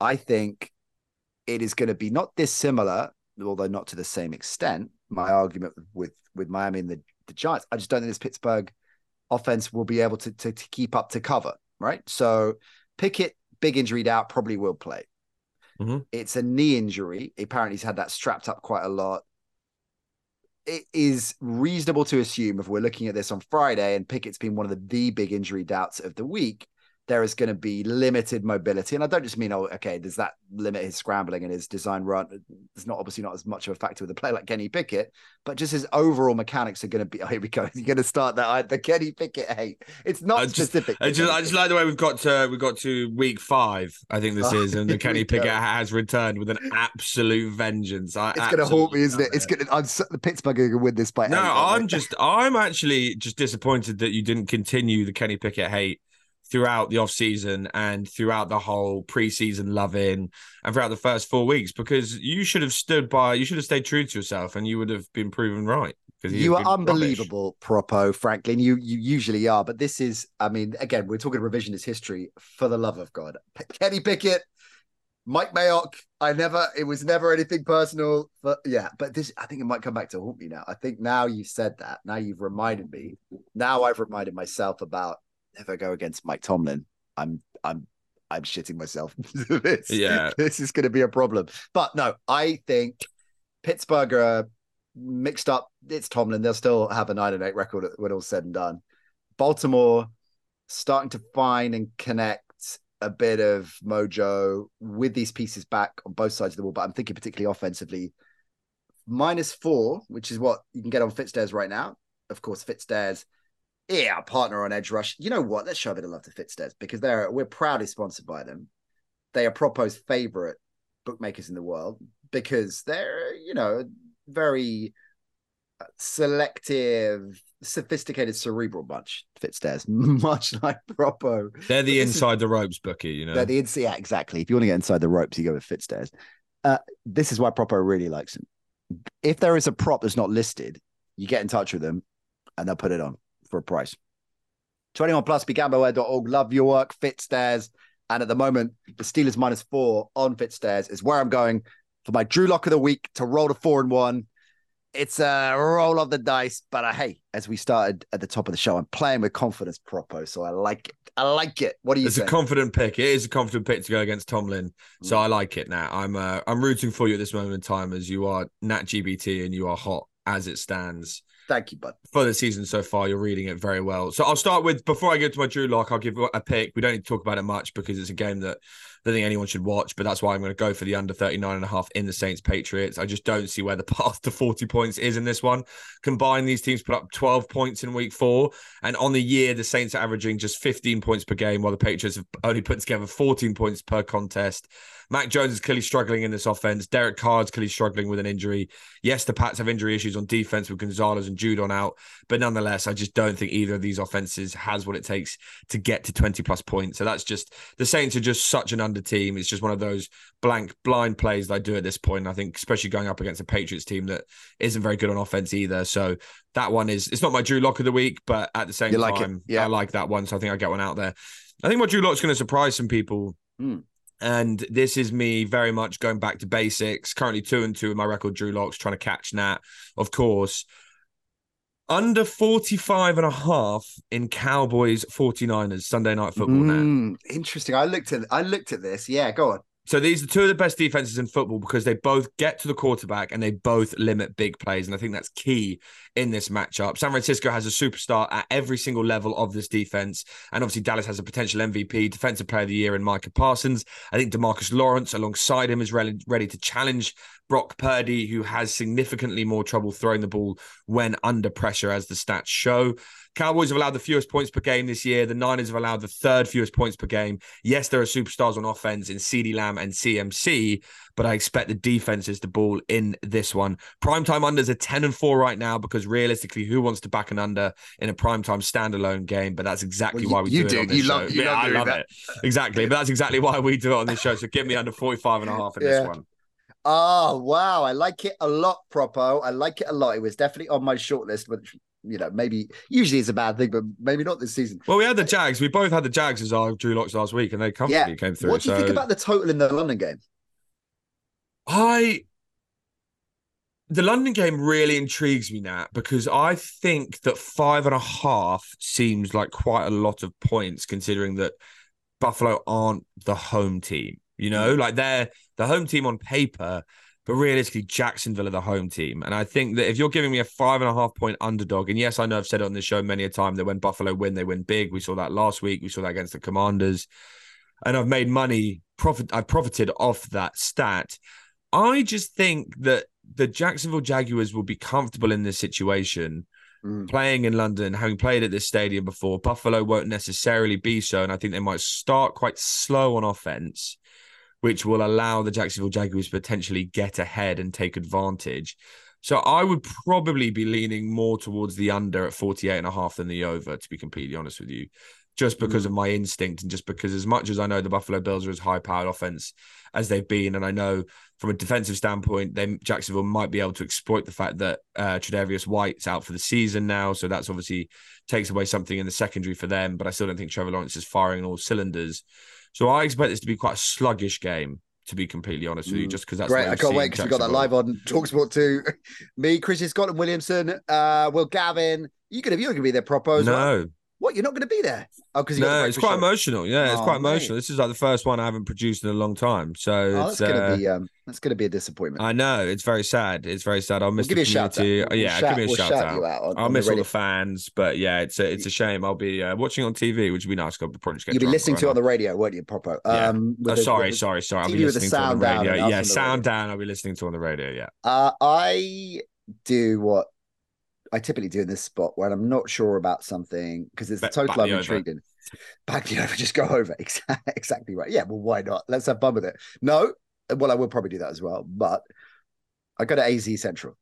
I think it is going to be not dissimilar, although not to the same extent. My argument with with Miami and the, the Giants, I just don't think this Pittsburgh offense will be able to, to, to keep up to cover. Right, so Pickett, big injury out, probably will play. Mm-hmm. It's a knee injury. Apparently, he's had that strapped up quite a lot. It is reasonable to assume if we're looking at this on Friday and Pickett's been one of the, the big injury doubts of the week, there is going to be limited mobility. And I don't just mean, oh, okay, does that limit his scrambling and his design run? It's not obviously not as much of a factor with a player like Kenny Pickett, but just his overall mechanics are going to be. Oh, here we go. You're going to start that the Kenny Pickett hate. It's not I specific. I just, I just like the way we've got to we got to week five. I think this oh, is, and the Kenny Pickett go. has returned with an absolute vengeance. I it's going to haunt me, isn't it? It's going to. The Pittsburgh are going to win this by. No, i I'm just. I'm actually just disappointed that you didn't continue the Kenny Pickett hate throughout the off season and throughout the whole preseason loving and throughout the first four weeks because you should have stood by you should have stayed true to yourself and you would have been proven right because you are unbelievable rubbish. propo franklin. You you usually are but this is i mean again we're talking revisionist history for the love of god. Kenny pickett mike mayock i never it was never anything personal but yeah but this i think it might come back to haunt me now. I think now you've said that now you've reminded me now i've reminded myself about if I go against Mike Tomlin, I'm I'm I'm shitting myself. this, yeah, this is going to be a problem. But no, I think Pittsburgh are mixed up. It's Tomlin. They'll still have a nine and eight record when all's said and done. Baltimore starting to find and connect a bit of mojo with these pieces back on both sides of the ball. But I'm thinking particularly offensively. Minus four, which is what you can get on Fitzdares right now. Of course, Fitzdares yeah, partner on Edge Rush. You know what? Let's show a bit of love to Fitzdares because they're we're proudly sponsored by them. They are Prop O's favorite bookmakers in the world because they're you know very uh, selective, sophisticated, cerebral bunch. Fitzdares, much like Propo. They're the inside is, the ropes bookie, you know. They're the yeah, exactly. If you want to get inside the ropes, you go with Fitzdares. Uh, this is why Propo really likes them. If there is a prop that's not listed, you get in touch with them, and they'll put it on for a price. 21 plus, begambleaware.org. Love your work, Fitzdares. And at the moment, the Steelers minus four on Fitzdares is where I'm going for my Drew Lock of the week to roll to four and one. It's a roll of the dice, but uh, hey, as we started at the top of the show, I'm playing with confidence, propo. So I like it. I like it. What do you? It's a confident pick. It is a confident pick to go against Tomlin. So mm. I like it. Now I'm uh, I'm rooting for you at this moment in time, as you are NatGPT and you are hot as it stands. Thank you, bud. For the season so far, you're reading it very well. So I'll start with before I get to my Drew Lock, I'll give a pick. We don't need to talk about it much because it's a game that I don't think anyone should watch, but that's why I'm going to go for the under 39 and a half in the Saints Patriots. I just don't see where the path to 40 points is in this one. Combine these teams put up 12 points in week four, and on the year, the Saints are averaging just 15 points per game, while the Patriots have only put together 14 points per contest. Mac Jones is clearly struggling in this offense. Derek Carr's clearly struggling with an injury. Yes, the Pats have injury issues on defense with Gonzalez and Judon out, but nonetheless, I just don't think either of these offenses has what it takes to get to 20 plus points. So that's just the Saints are just such an under team. It's just one of those blank blind plays that I do at this point. I think, especially going up against a Patriots team that isn't very good on offense either. So that one is it's not my Drew Lock of the week, but at the same time, yeah. I like that one. So I think I get one out there. I think what Drew Lock's going to surprise some people. Mm. And this is me very much going back to basics. Currently two and two in my record, Drew Locks trying to catch Nat, of course. Under 45 and a half in Cowboys 49ers Sunday night football. Mm, interesting. I looked at I looked at this. Yeah, go on. So these are two of the best defenses in football because they both get to the quarterback and they both limit big plays. And I think that's key in this matchup. San Francisco has a superstar at every single level of this defense. And obviously, Dallas has a potential MVP, defensive player of the year in Micah Parsons. I think Demarcus Lawrence alongside him is ready, ready to challenge Brock Purdy, who has significantly more trouble throwing the ball when under pressure, as the stats show. Cowboys have allowed the fewest points per game this year. The Niners have allowed the third fewest points per game. Yes, there are superstars on offense in CeeDee Lamb and CMC, but I expect the defenses to ball in this one. Primetime unders are 10 and 4 right now because realistically, who wants to back an under in a primetime standalone game? But that's exactly Well, you- why we you do it do. on this You show. love- you yeah, love I love that. it. Exactly. But that's exactly why we do it on this show. So give me under 45 and a half in Yeah. this one. Oh wow, I like it a lot, Propo. I like it a lot. It was definitely on my shortlist, which you know maybe usually it's a bad thing, but maybe not this season. Well, we had the Jags. We both had the Jags as our Drew Locks last week, and they comfortably came through. What do you so think about the total in the London game? I the London game really intrigues me now because I think that five and a half seems like quite a lot of points considering that Buffalo aren't the home team. You know, mm. like they're the home team on paper, but realistically, Jacksonville are the home team. And I think that if you're giving me a five and a half point underdog, and yes, I know I've said it on this show many a time that when Buffalo win, they win big. We saw that last week. We saw that against the Commanders, and I've made money. Profit. I profited off that stat. I just think that the Jacksonville Jaguars will be comfortable in this situation Mm. playing in London, having played at this stadium before, Buffalo won't necessarily be so. And I think they might start quite slow on offense, which will allow the Jacksonville Jaguars potentially get ahead and take advantage. So I would probably be leaning more towards the under at 48 and a half than the over, to be completely honest with you, just because of my instinct and just because as much as I know the Buffalo Bills are as high powered offense as they've been, and I know from a defensive standpoint, then Jacksonville might be able to exploit the fact that uh, Tre'Davious White's out for the season now, so that's obviously takes away something in the secondary for them. But I still don't think Trevor Lawrence is firing all cylinders, so I expect this to be quite a sluggish game. To be completely honest with you, Mm. just because that's Great. I can't wait because we got that live on Talksport 2. Me, Chris Scott and Williamson, uh, Will Gavin. You gonna you're gonna be there, Propo as well. What? You're not gonna be there? Oh, because no, it's quite emotional. Yeah, it's Oh, quite mate. emotional. This is like the first one I haven't produced in a long time, so Oh, it's that's gonna uh, be um, that's gonna be a disappointment. I know it's very sad. It's very sad. I'll We'll miss give the you a shout out. We'll yeah, shout, give me a we'll shout, shout out. you out. On, I'll on miss the all the fans, but yeah, it's a it's a shame. I'll be uh, watching on TV, which would be nice. I'll probably get You'll be listening to it on the radio, won't you, Propo? Yeah. Um. Oh, the- sorry, sorry, sorry. I'll be listening to on the down radio. Yeah, sound down. I'll be listening to on the radio. Yeah. Uh, I do what I typically do in this spot when I'm not sure about something because it's the Back- total back I'm the over. intrigued in. Back the over, just go over. Exactly, exactly right. Yeah, well, why not? Let's have fun with it. No, well, I will probably do that as well, but I go to AZ Central.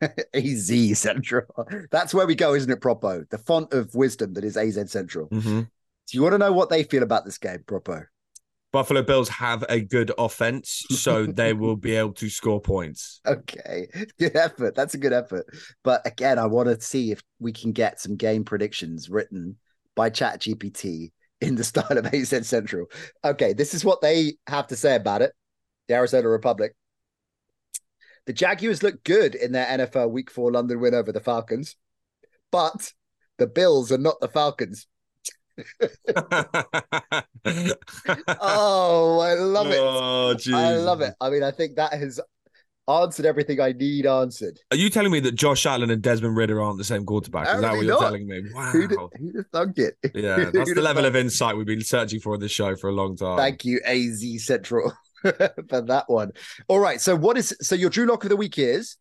AZ Central. That's where we go, isn't it, Propo? The font of wisdom that is AZ Central. Mhm. Do you want to know what they feel about this game, Propo? Buffalo Bills have a good offense, so they will be able to score points. Okay, good effort. That's a good effort. But again, I want to see if we can get some game predictions written by ChatGPT in the style of AZ Central. Okay, this is what they have to say about it. The Arizona Republic. The Jaguars look good in their NFL Week Four London win over the Falcons, but the Bills are not the Falcons. Oh, I love it. Oh, I love it. I mean, I think that has answered everything I need answered. Are you telling me that Josh Allen and Desmond Ridder aren't the same quarterback? Is that what you're not. telling me? Wow. Who'd, who'd have thunk it? Yeah, that's the level of insight we've been searching for in this show for a long time. Thank you, AZ Central, for that one. All right. So, what is so your Drew Lock of the week is?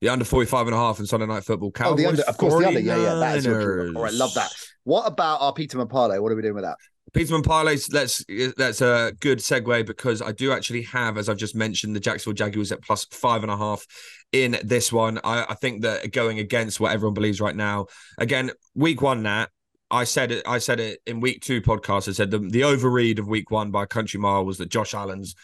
The under 45 and a half in Sunday Night Football. Cowboys, oh, the under, of course, the under. Yeah, yeah. That is your Drew Lock. 49ers. All right. Love that. What about our Peterman parlay? What are we doing with that? Peterman parlays. That's that's a good segue because I do actually have, as I've just mentioned, the Jacksonville Jaguars at plus five and a half in this one. I, I think that going against what everyone believes right now. Again, week one, Nat. I said it. I said it in week two podcast. I said the the overread of week one by Country Mile was that Josh Allen's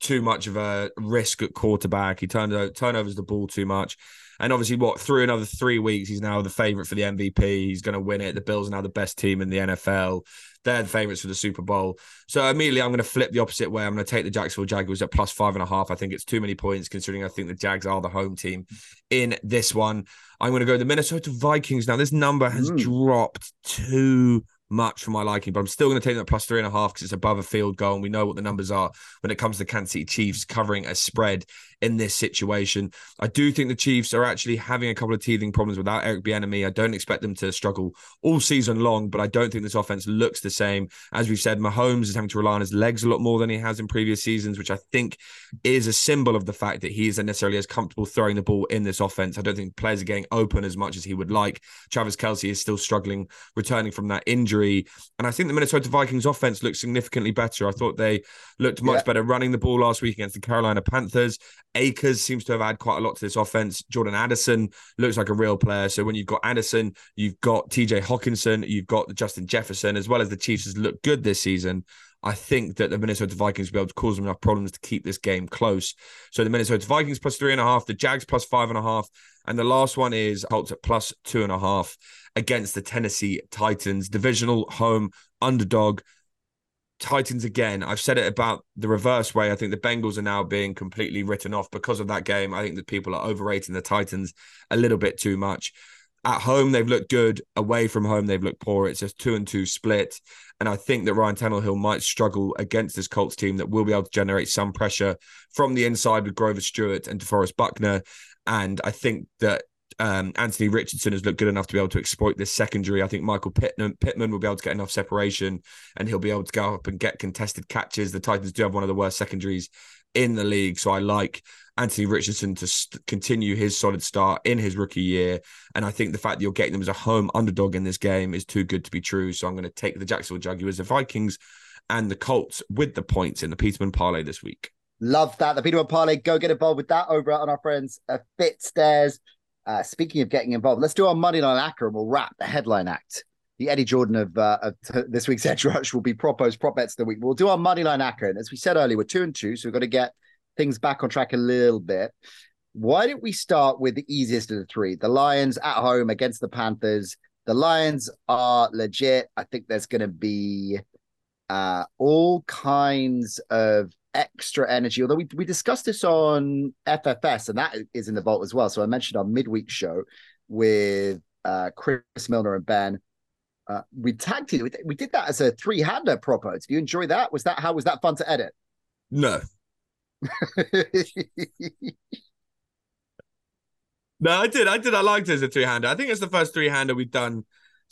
too much of a risk at quarterback. He turned over turnovers the ball too much. And obviously, what through another three weeks, he's now the favorite for the MVP. He's going to win it. The Bills are now the best team in the NFL. They're the favorites for the Super Bowl. So immediately, I'm going to flip the opposite way. I'm going to take the Jacksonville Jaguars at plus five and a half. I think it's too many points considering I think the Jags are the home team in this one. I'm going to go the Minnesota Vikings. Now, this number has mm. dropped too much for my liking, but I'm still going to take that plus three and a half because it's above a field goal, and we know what the numbers are when it comes to Kansas City Chiefs covering a spread in this situation. I do think the Chiefs are actually having a couple of teething problems without Eric Bieniemy. I don't expect them to struggle all season long, but I don't think this offense looks the same. As we've said, Mahomes is having to rely on his legs a lot more than he has in previous seasons, which I think is a symbol of the fact that he isn't necessarily as comfortable throwing the ball in this offense. I don't think players are getting open as much as he would like. Travis Kelce is still struggling returning from that injury. And I think the Minnesota Vikings offense looks significantly better. I thought they looked much yeah. better running the ball last week against the Carolina Panthers. Akers seems to have added quite a lot to this offense. Jordan Addison looks like a real player. So when you've got Addison, you've got TJ Hockenson, you've got Justin Jefferson, as well as the Chiefs has looked good this season. I think that the Minnesota Vikings will be able to cause them enough problems to keep this game close. So the Minnesota Vikings plus three and a half, the Jags plus five and a half, and the last one is Colts at plus two and a half against the Tennessee Titans, divisional home underdog. Titans again. I've said it about the reverse way. I think the Bengals are now being completely written off because of that game. I think that people are overrating the Titans a little bit too much. At home, they've looked good. Away from home, they've looked poor. It's a two and two split. And I think that Ryan Tannehill might struggle against this Colts team that will be able to generate some pressure from the inside with Grover Stewart and DeForest Buckner. And I think that um, Anthony Richardson has looked good enough to be able to exploit this secondary. I think Michael Pittman, Pittman will be able to get enough separation and he'll be able to go up and get contested catches. The Titans do have one of the worst secondaries in the league. So I like Anthony Richardson to st- continue his solid start in his rookie year. And I think the fact that you're getting them as a home underdog in this game is too good to be true. So I'm going to take the Jacksonville Jaguars, the Vikings, and the Colts with the points in the Peterman parlay this week. Love that. The Peterman parlay. Go get involved with that over on our friends at Fitzdares. Uh, speaking of getting involved, let's do our money line acca and we'll wrap the headline act. The Eddie Jordan of, uh, of this week's Edge Rush will be Prop O's prop bets of the week. We'll do our money line acca. And as we said earlier, we're two and two, so we've got to get things back on track a little bit. Why don't we start with the easiest of the three? The Lions at home against the Panthers. The Lions are legit. I think there's going to be uh, all kinds of extra energy. Although we, we discussed this on FFS, and that is in the vault as well. So I mentioned our midweek show with uh, Chris Milner and Ben. Uh, we tagged it. We did that as a three-hander proper. Did you enjoy that? Was that how was that fun to edit? No. no, I did. I did. I liked it as a three-hander. I think it's the first three-hander we've done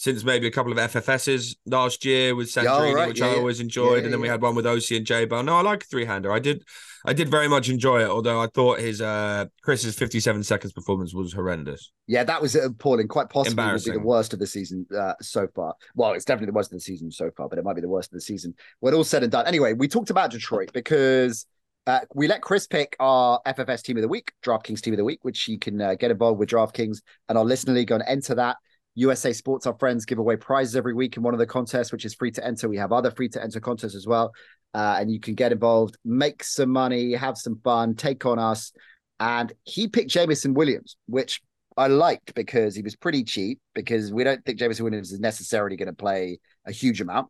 since maybe a couple of FFSs last year with Santorini, yeah, right. which yeah, I always enjoyed, yeah, and then we had one with OC and J Bell. No, I like three hander. I did, I did very much enjoy it. Although I thought his uh Chris's fifty seven seconds performance was horrendous. Yeah, that was appalling. Quite possibly will be the worst of the season uh, so far. Well, it's definitely the worst of the season so far, but it might be the worst of the season when all said and done. Anyway, we talked about Detroit because. Uh, we let Chris pick our FFS team of the week, DraftKings team of the week, which you can uh, get involved with DraftKings and our listener league and enter that USA Sports, our friends, give away prizes every week in one of the contests, which is free to enter. We have other free to enter contests as well. Uh, and you can get involved, make some money, have some fun, take on us. And he picked Jameson Williams, which I liked because he was pretty cheap, because we don't think Jameson Williams is necessarily going to play a huge amount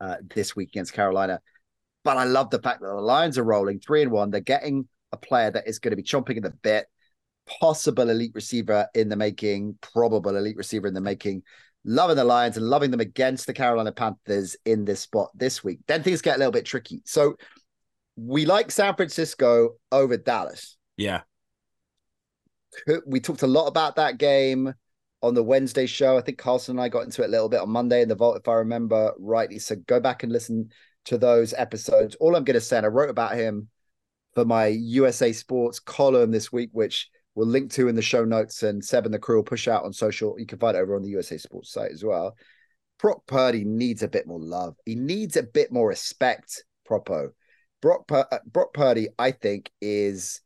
uh, this week against Carolina. But I love the fact that the Lions are rolling three and one. They're getting a player that is going to be chomping at the bit possible elite receiver in the making, probable elite receiver in the making. Loving the Lions and loving them against the Carolina Panthers in this spot this week. Then things get a little bit tricky. So we like San Francisco over Dallas. Yeah. We talked a lot about that game on the Wednesday show. I think Carlson and I got into it a little bit on Monday in the vault, if I remember rightly. So go back and listen to those episodes. All I'm going to say, and I wrote about him for my USA Sports column this week, which we'll link to in the show notes and Seb and the crew will push out on social. You can find it over on the USA Sports site as well. Brock Purdy needs a bit more love. He needs a bit more respect, Propo. Brock, Pur- uh, Brock Purdy, I think, is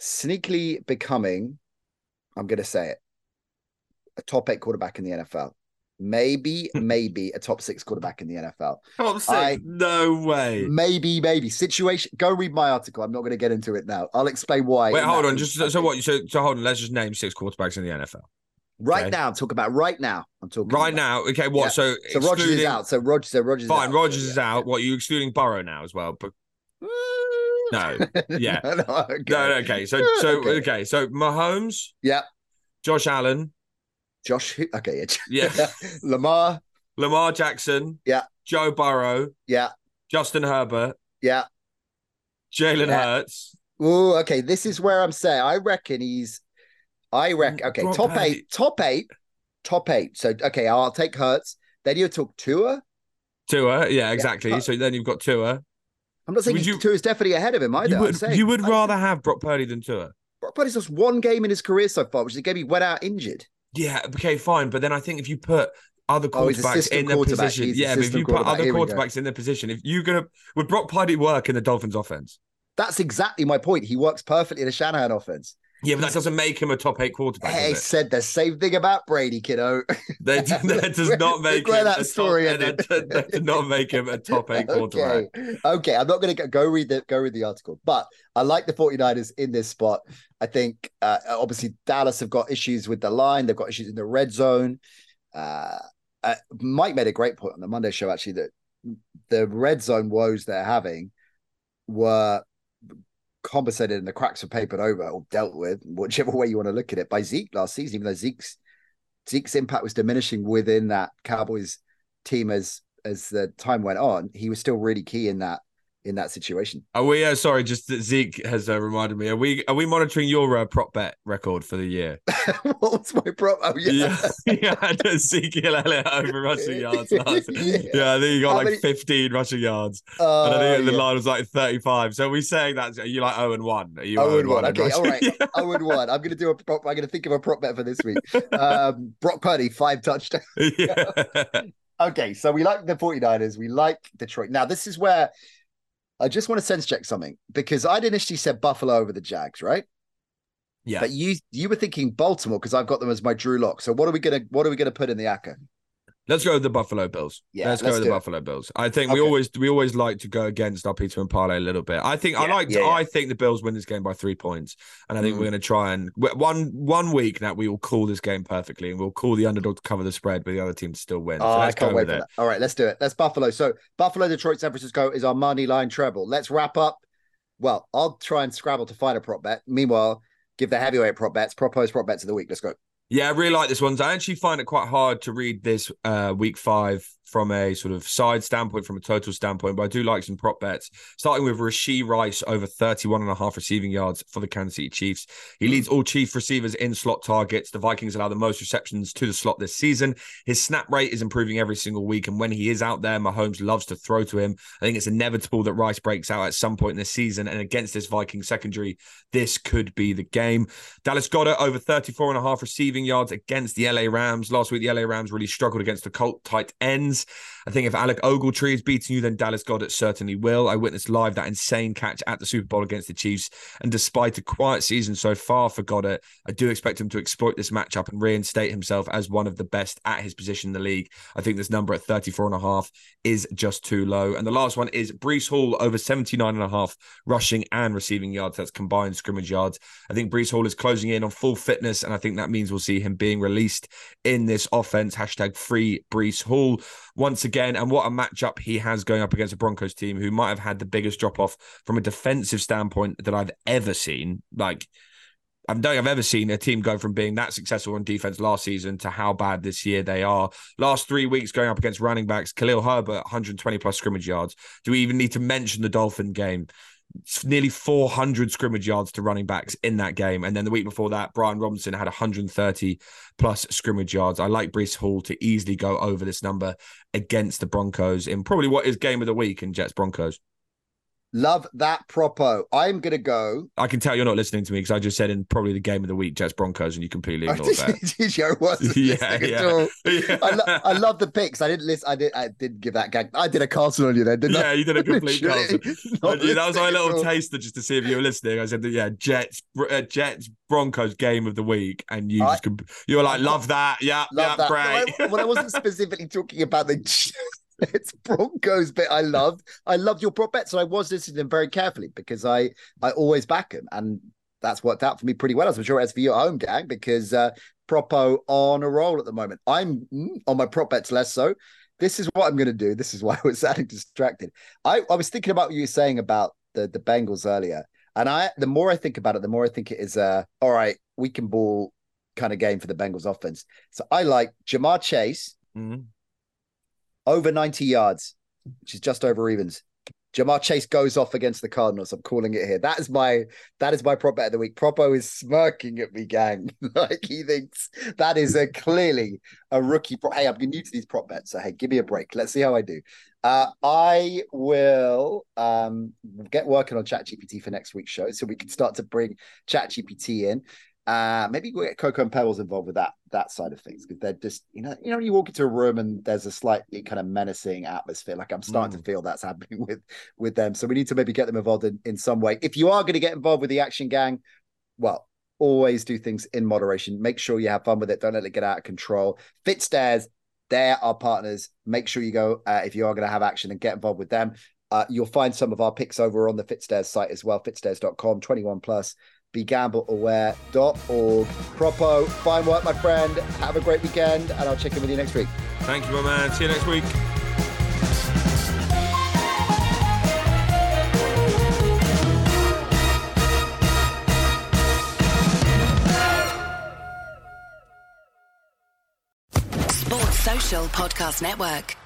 sneakily becoming, I'm going to say it, a top eight quarterback in the NFL. Maybe, maybe a top six quarterback in the NFL. Top six? I- no way. Maybe, maybe situation. Go read my article. I'm not going to get into it now. I'll explain why. Wait, hold on. Just so, so what? So, so hold on. Let's just name six quarterbacks in the NFL. Right okay. now, I'm talking about right now. I'm talking Right about- now, okay. What? Yeah. So, So Rodgers is out. So Rodgers, so Rodgers. Fine, out. Rodgers is yeah, out. What? You excluding Burrow now as well? But no. Yeah. no, no, okay. No, okay. So, so okay. okay. So Mahomes, Yeah. Josh Allen, Josh. Okay. Yeah. yeah, Lamar. Lamar Jackson, Yeah. Joe Burrow, Yeah. Justin Herbert, Yeah. Jalen Yeah. Hurts. Oh, okay. This is where I'm saying. I reckon he's. I reckon. Okay, top Purdy. eight. Top eight. Top eight. So okay, I'll take Hurts. Then you took Tua. Tua, yeah, exactly. but- So then you've got Tua. I'm not saying Would you, Tua is definitely ahead of him either. You would, saying- you would I- rather have Brock Purdy than Tua. Brock Purdy's lost one game in his career so far, which is the game he went out injured. Yeah, okay, fine. But then I think if you put other Oh, quarterbacks assistant in the quarterback. position, He's yeah, but if you put other Here we go. quarterbacks in the position, if you're gonna would Brock Purdy work in the Dolphins offense? That's exactly my point. He works perfectly in a Shanahan offense. Yeah, but that doesn't make him a top eight quarterback. Hey, does it? said the same thing about Brady, kiddo. That, that does not make him that a story top, ended. that, that did not make him a top eight quarterback. okay. Okay. I'm not going to go read the go read the article, but I like the 49ers in this spot. I think uh, obviously Dallas have got issues with the line. They've got issues in the red zone. Uh, uh, Mike made a great point on the Monday show actually that the red zone woes they're having were compensated and the cracks were papered over or dealt with, whichever way you want to look at it, by Zeke last season, even though Zeke's Zeke's impact was diminishing within that Cowboys team as as the time went on, he was still really key in that in that situation. Are we? Uh, sorry, just that Zeke has uh, reminded me. Are we? Are we monitoring your uh, prop bet record for the year? what was my prop? Oh yeah. Yeah, yeah. I Elliott over rushing yards last. Yeah, I think he got How like many- 15 rushing yards, Oh, and I think the yeah. line was like 35. So are we saying that are you like 0 and 1? Are you Oh, 0 and one. Okay, all right. I would one. I'm gonna do a prop. I'm gonna think of a prop bet for this week. Um, Brock Purdy, five touchdowns. yeah. Okay, so we like the 49ers. We like Detroit. Now, this is where I just want to sense check something because I'd initially said Buffalo over the Jags, right? yeah. But you you were thinking Baltimore because I've got them as my Drew Lock. So what are we gonna what are we gonna put in the ACCA? Let's go with the Buffalo Bills. Yeah, let's, let's go with the it. Buffalo Bills. I think we always we always like to go against our Peterman Parlay a little bit. I think I like yeah, yeah. I think the Bills win this game by three points, and I think Mm. we're going to try and one one week that we will call this game perfectly, and we'll call the underdog to cover the spread, but the other team to still win. Oh, so I let's can't go wait with for it. that. All right, let's do it. That's Buffalo. So Buffalo, Detroit, San Francisco is our money line treble. Let's wrap up. Well, I'll try and scrabble to find a prop bet. Meanwhile, give the heavyweight prop bets, Prop O's prop bets of the week. Let's go. Yeah, I really like this one. I actually find it quite hard to read this uh, week five from a sort of side standpoint, from a total standpoint, but I do like some prop bets. Starting with Rashee Rice over 31 and a half receiving yards for the Kansas City Chiefs. He leads all chief receivers in slot targets. The Vikings allow the most receptions to the slot this season. His snap rate is improving every single week. And when he is out there, Mahomes loves to throw to him. I think it's inevitable that Rice breaks out at some point in this season. And against this Viking secondary, this could be the game. Dallas Goedert over 34 and a half receiving yards against the LA Rams. Last week, the LA Rams really struggled against the Colt tight ends. I think if Alec Ogletree is beating you, then Dallas Goedert certainly will. I witnessed live that insane catch at the Super Bowl against the Chiefs. And despite a quiet season so far for Goedert, I do expect him to exploit this matchup and reinstate himself as one of the best at his position in the league. I think this number at 34 and a half is just too low. And the last one is Breece Hall over 79 and a half rushing and receiving yards. That's combined scrimmage yards. I think Breece Hall is closing in on full fitness, and I think that means we'll see him being released in this offense. Hashtag free Breece Hall once again. And what a matchup he has going up against a Broncos team who might have had the biggest drop off from a defensive standpoint that I've ever seen. Like, I don't think I've ever seen a team go from being that successful on defense last season to how bad this year they are. Last three weeks going up against running backs, Khalil Herbert, 120 plus scrimmage yards. Do we even need to mention the Dolphin game? Nearly 400 scrimmage yards to running backs in that game. And then the week before that, Brian Robinson had 130 plus scrimmage yards. I like Breece Hall to easily go over this number against the Broncos in probably what is game of the week in Jets Broncos. Love that propo. I'm gonna go. I can tell you're not listening to me because I just said in probably the game of the week, Jets Broncos, and you completely ignored that. Did you? I wasn't Yeah, yeah. Yeah. I, lo- I love the picks. I didn't listen. I did. I did give that gag. I did a Carlson on you then, didn't I? Yeah, you did a complete Carlson. Yeah, that was my little taster just to see if you were listening. I said that yeah, Jets, uh, Jets, Broncos game of the week, and you I- just comp- you were like, love that, yeah, Love yeah, that. great. No, I, well, I wasn't specifically talking about the it's Broncos bit. I loved. I loved your prop bets, and I was listening to them very carefully because I I always back them, and that's worked out for me pretty well. As I'm sure it has for you at home, gang, because uh, Propo on a roll at the moment. I'm mm, on my prop bets less so. This is what I'm going to do. This is why I was sounding distracted. I, I was thinking about what you were saying about the the Bengals earlier, and I the more I think about it, the more I think it is uh all right. We can ball kind of game for the Bengals offense. So I like Ja'Marr Chase Mhm. Over 90 yards, which is just over evens. Ja'Marr Chase goes off against the Cardinals. I'm calling it here. That is my that is my prop bet of the week. Propo is smirking at me, gang. like he thinks that is a clearly a rookie. Pro- hey, I'm new to these prop bets, so hey, give me a break. Let's see how I do. Uh, I will um, get working on ChatGPT for next week's show, so we can start to bring ChatGPT in. Uh, maybe we'll get Coco and Pebbles involved with that that side of things because they're just you know you know you walk into a room and there's a slightly kind of menacing atmosphere. Like I'm starting to feel that's happening with with them. So we need to maybe get them involved in, in some way. If you are going to get involved with the Action Gang, well, always do things in moderation. Make sure you have fun with it. Don't let it get out of control. Fitzdares, they're our partners. Make sure you go uh, if you are going to have action and get involved with them. Uh, you'll find some of our picks over on the Fitzdares site as well, fitzdares.com, 21 plus. BeGambleAware.org. Propo, fine work, my friend. Have a great weekend, and I'll check in with you next week. Thank you, my man. See you next week. Sports Social Podcast Network.